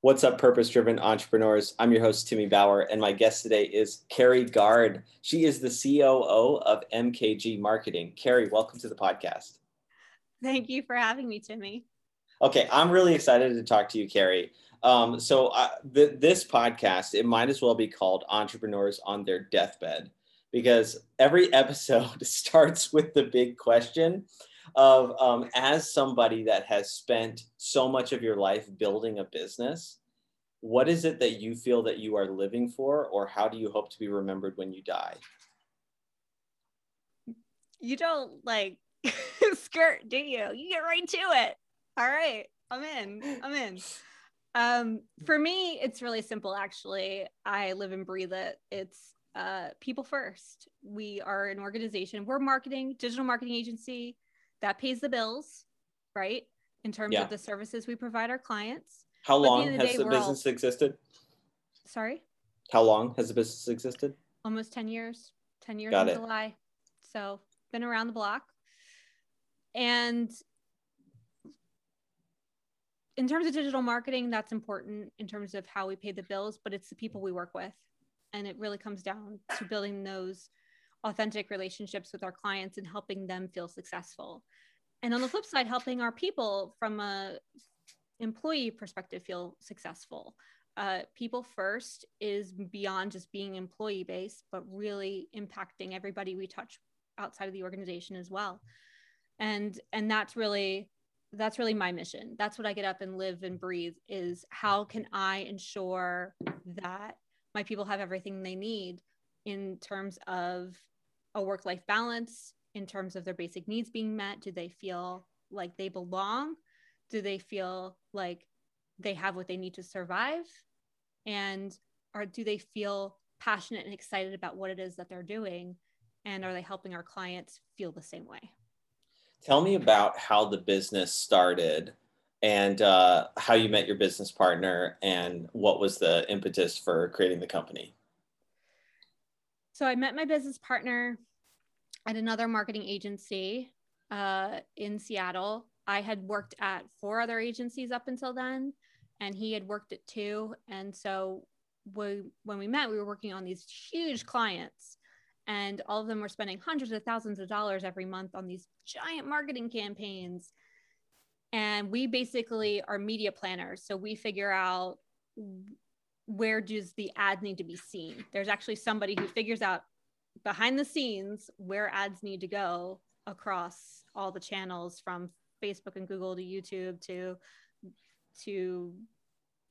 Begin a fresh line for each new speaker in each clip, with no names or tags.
What's up, purpose driven entrepreneurs? I'm your host, Timmy Bauer, and my guest today is Kerry Guard. She is the COO of MKG Marketing. Kerry, welcome to the podcast.
Thank you for having me, Timmy.
Okay, I'm really excited to talk to you, Kerry. Um, so, uh, th- this podcast, it might as well be called Entrepreneurs on Their Deathbed because every episode starts with the big question of um, as somebody that has spent so much of your life building a business, what is it that you feel that you are living for, or how do you hope to be remembered when you die?
You don't like skirt, do you? You get right to it. All right, I'm in. I'm in. Um, for me, it's really simple. Actually, I live and breathe it. It's uh, people first. We are an organization. We're marketing, digital marketing agency that pays the bills, right? In terms yeah. of the services we provide our clients.
How long the has the business all... existed?
Sorry?
How long has the business existed?
Almost 10 years. 10 years Got in it. July. So been around the block. And in terms of digital marketing, that's important in terms of how we pay the bills, but it's the people we work with. And it really comes down to building those authentic relationships with our clients and helping them feel successful. And on the flip side, helping our people from a employee perspective feel successful. Uh, people first is beyond just being employee based, but really impacting everybody we touch outside of the organization as well. And and that's really that's really my mission. That's what I get up and live and breathe is how can I ensure that my people have everything they need in terms of a work life balance, in terms of their basic needs being met? Do they feel like they belong? Do they feel like they have what they need to survive? And or do they feel passionate and excited about what it is that they're doing? And are they helping our clients feel the same way?
Tell me about how the business started and uh, how you met your business partner and what was the impetus for creating the company.
So I met my business partner at another marketing agency uh, in Seattle. I had worked at four other agencies up until then, and he had worked at two. And so we, when we met, we were working on these huge clients, and all of them were spending hundreds of thousands of dollars every month on these giant marketing campaigns. And we basically are media planners. So we figure out where does the ad need to be seen. There's actually somebody who figures out behind the scenes where ads need to go across all the channels from Facebook and Google to YouTube to to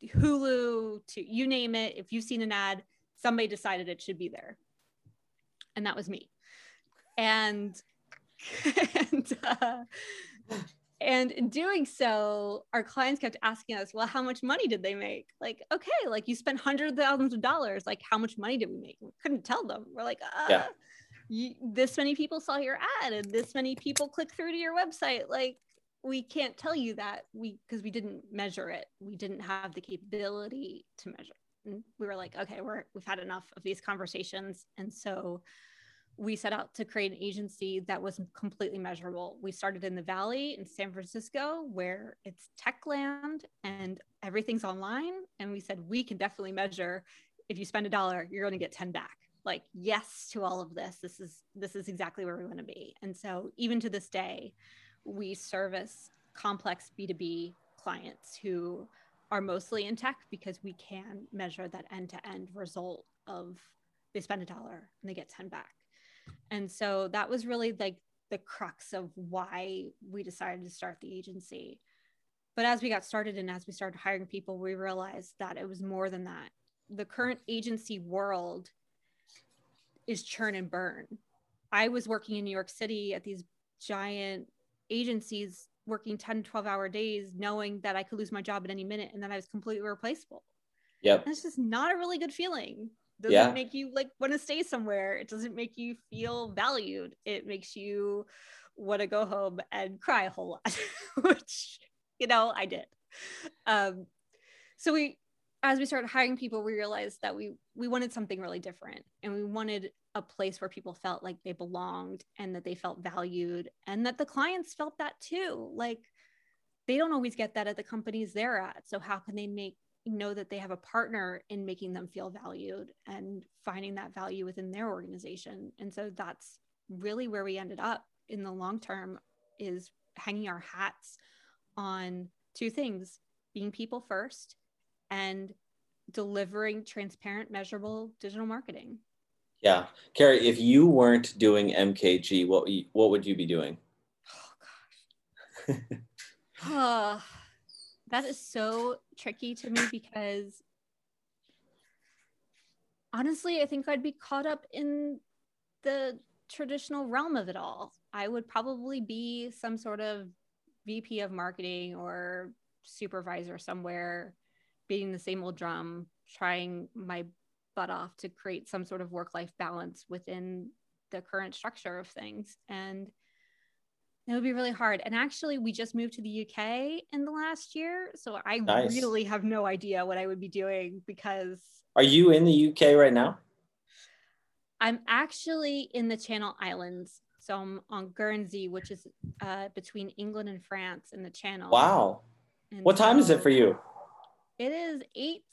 Hulu to you name it. If you've seen an ad, somebody decided it should be there, and that was me. And and uh, and in doing so, our clients kept asking us, well, how much money did they make? Like, okay, like you spent hundreds of thousands of dollars. Like, how much money did we make? We couldn't tell them. We're like, uh, yeah. You, this many people saw your ad and this many people click through to your website. Like, we can't tell you that we because we didn't measure it. We didn't have the capability to measure. And we were like, okay, we're we've had enough of these conversations. And so we set out to create an agency that was completely measurable. We started in the Valley in San Francisco, where it's tech land and everything's online. And we said, we can definitely measure if you spend a dollar, you're going to get 10 back. Like, yes to all of this. This is this is exactly where we want to be. And so even to this day, we service complex B2B clients who are mostly in tech because we can measure that end-to-end result of they spend a dollar and they get 10 back and so that was really like the crux of why we decided to start the agency. But as we got started and as we started hiring people, we realized that it was more than that. The current agency world is churn and burn. I was working in New York City at these giant agencies working 10 12 hour days knowing that I could lose my job at any minute and that I was completely replaceable.
Yep.
It's just not a really good feeling doesn't yeah. make you like want to stay somewhere it doesn't make you feel valued it makes you want to go home and cry a whole lot which you know i did um so we as we started hiring people we realized that we we wanted something really different and we wanted a place where people felt like they belonged and that they felt valued and that the clients felt that too like they don't always get that at the companies they're at. So how can they make know that they have a partner in making them feel valued and finding that value within their organization? And so that's really where we ended up in the long term is hanging our hats on two things being people first and delivering transparent measurable digital marketing.
Yeah. Kerry if you weren't doing mkg what what would you be doing?
Oh gosh. Uh, that is so tricky to me because honestly i think i'd be caught up in the traditional realm of it all. I would probably be some sort of VP of marketing or supervisor somewhere, beating the same old drum, trying my butt off to create some sort of work life balance within the current structure of things. And it would be really hard. And actually, we just moved to the UK in the last year. So I nice. really have no idea what I would be doing because.
Are you in the UK right now?
I'm actually in the Channel Islands. So I'm on Guernsey, which is uh, between England and France in the Channel.
Wow. And what time is it for you?
It is 8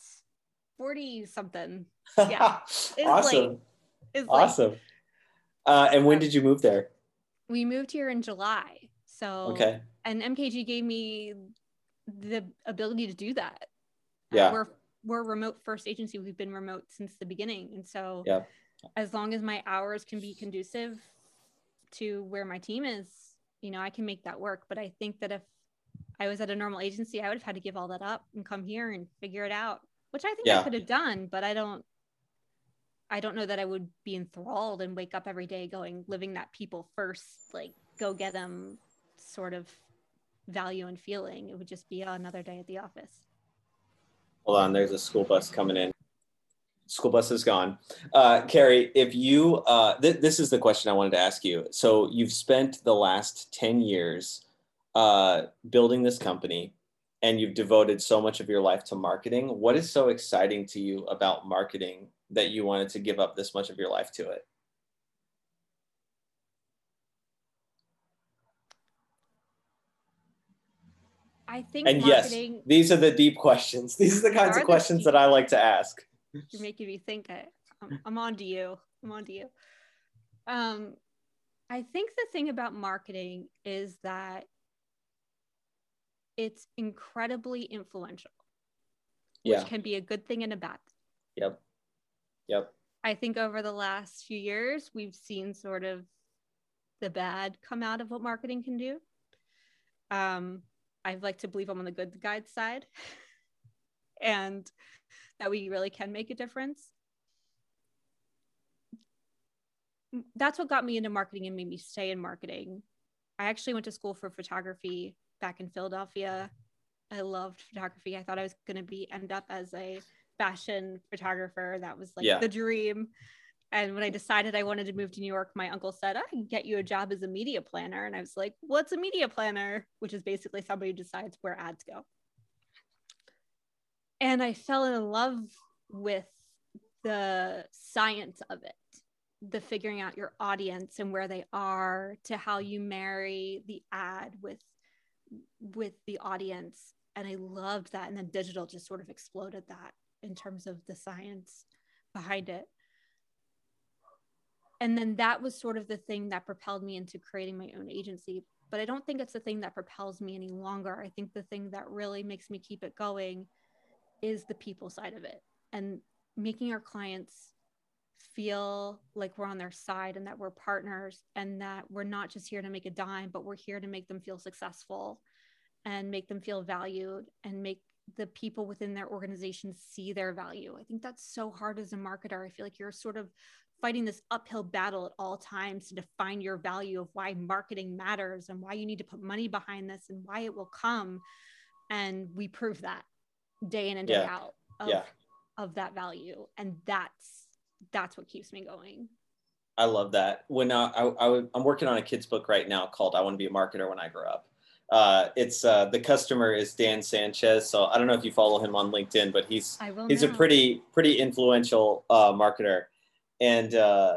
40 something. Yeah.
Awesome. Late. It's awesome. Uh, and when did you move there?
We moved here in July. So, okay. And MKG gave me the ability to do that.
Yeah.
Uh, we're, we're remote first agency. We've been remote since the beginning. And so,
yeah
as long as my hours can be conducive to where my team is, you know, I can make that work. But I think that if I was at a normal agency, I would have had to give all that up and come here and figure it out, which I think yeah. I could have done, but I don't I don't know that I would be enthralled and wake up every day going living that people first, like go get them sort of value and feeling. It would just be another day at the office.
Hold on, there's a school bus coming in school bus is gone. Uh, Kerry, if you, uh, th- this is the question I wanted to ask you. So you've spent the last 10 years uh, building this company and you've devoted so much of your life to marketing. What is so exciting to you about marketing that you wanted to give up this much of your life to it?
I think
and marketing... yes, these are the deep questions. These are the kinds of questions that I like to ask.
You're making me think. I, I'm, I'm on to you. I'm on to you. Um, I think the thing about marketing is that it's incredibly influential,
yeah.
which can be a good thing and a bad
thing. Yep. Yep.
I think over the last few years, we've seen sort of the bad come out of what marketing can do. Um, I'd like to believe I'm on the good guide side. and that we really can make a difference. That's what got me into marketing and made me stay in marketing. I actually went to school for photography back in Philadelphia. I loved photography. I thought I was going to be end up as a fashion photographer. That was like yeah. the dream. And when I decided I wanted to move to New York, my uncle said, I can get you a job as a media planner. And I was like, what's a media planner? Which is basically somebody who decides where ads go and I fell in love with the science of it the figuring out your audience and where they are to how you marry the ad with with the audience and i loved that and then digital just sort of exploded that in terms of the science behind it. And then that was sort of the thing that propelled me into creating my own agency. But i don't think it's the thing that propels me any longer. I think the thing that really makes me keep it going is the people side of it and making our clients feel like we're on their side and that we're partners and that we're not just here to make a dime, but we're here to make them feel successful and make them feel valued and make the people within their organization see their value. I think that's so hard as a marketer. I feel like you're sort of fighting this uphill battle at all times to define your value of why marketing matters and why you need to put money behind this and why it will come. And we prove that day in and day yeah. out of, yeah. of that value and that's that's what keeps me going
i love that when uh, I, I, i'm working on a kids book right now called i want to be a marketer when i grow up uh, it's uh, the customer is Dan Sanchez. So I don't know if you follow him on LinkedIn, but he's he's a pretty pretty influential uh, marketer, and uh,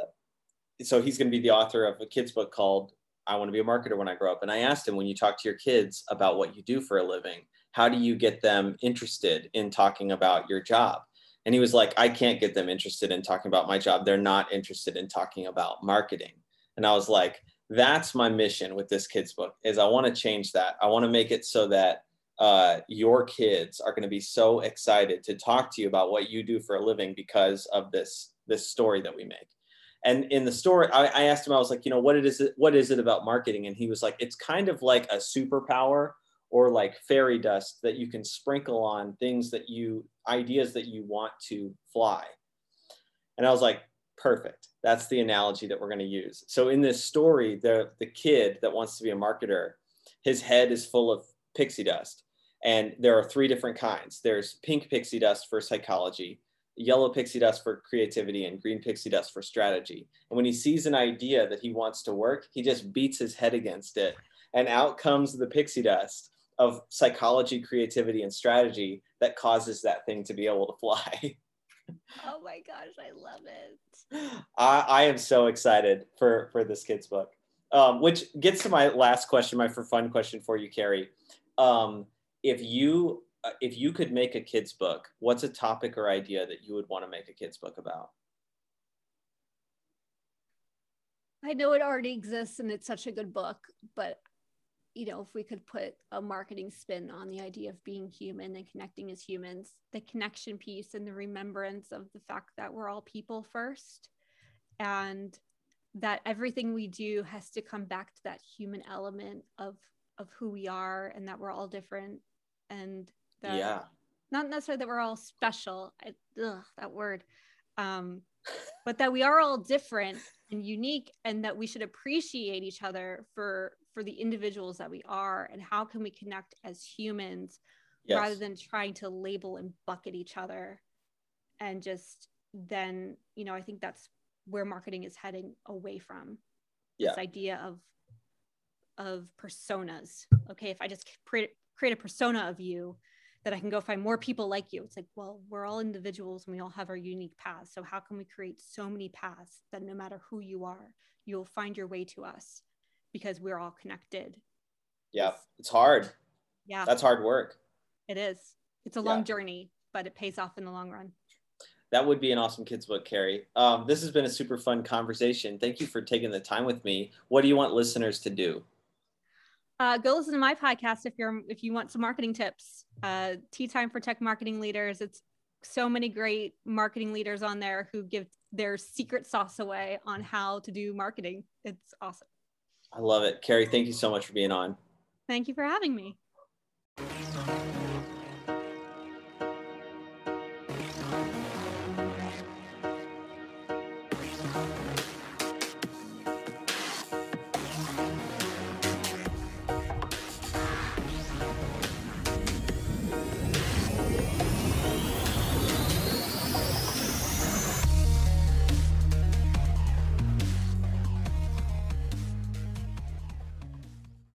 so he's going to be the author of a kids book called I want to be a marketer when I grow up. And I asked him, when you talk to your kids about what you do for a living, how do you get them interested in talking about your job? And he was like, I can't get them interested in talking about my job. They're not interested in talking about marketing. And I was like, that's my mission with this kids book is I want to change that. I want to make it so that uh, your kids are going to be so excited to talk to you about what you do for a living because of this this story that we make. And in the story, I, I asked him, I was like, you know, what it is it, what is it about marketing? And he was like, it's kind of like a superpower or like fairy dust that you can sprinkle on things that you ideas that you want to fly. And I was like, perfect. That's the analogy that we're going to use. So in this story, the the kid that wants to be a marketer, his head is full of pixie dust. And there are three different kinds. There's pink pixie dust for psychology, yellow pixie dust for creativity, and green pixie dust for strategy. And when he sees an idea that he wants to work, he just beats his head against it. And out comes the pixie dust of psychology, creativity, and strategy that causes that thing to be able to fly.
oh my gosh, I love it.
I, I am so excited for for this kid's book. Um, which gets to my last question, my for fun question for you, Kerry. Um, if you uh, if you could make a kids book, what's a topic or idea that you would want to make a kids book about?
I know it already exists and it's such a good book, but you know, if we could put a marketing spin on the idea of being human and connecting as humans, the connection piece and the remembrance of the fact that we're all people first. And that everything we do has to come back to that human element of of who we are and that we're all different and that
yeah.
not necessarily that we're all special. I, ugh, that word. Um but that we are all different and unique and that we should appreciate each other for for the individuals that we are and how can we connect as humans yes. rather than trying to label and bucket each other and just then you know i think that's where marketing is heading away from yeah. this idea of of personas okay if i just create, create a persona of you that I can go find more people like you. It's like, well, we're all individuals and we all have our unique paths. So how can we create so many paths that no matter who you are, you'll find your way to us because we're all connected.
Yeah, it's hard.
Yeah.
That's hard work.
It is. It's a long yeah. journey, but it pays off in the long run.
That would be an awesome kids book, Kerry. Um, this has been a super fun conversation. Thank you for taking the time with me. What do you want listeners to do?
uh, go listen to my podcast if you're if you want some marketing tips. Uh, Tea Time for Tech Marketing Leaders. It's so many great marketing leaders on there who give their secret sauce away on how to do marketing. It's awesome.
I love it, Kerry. Thank you so much for being on.
Thank you for having me.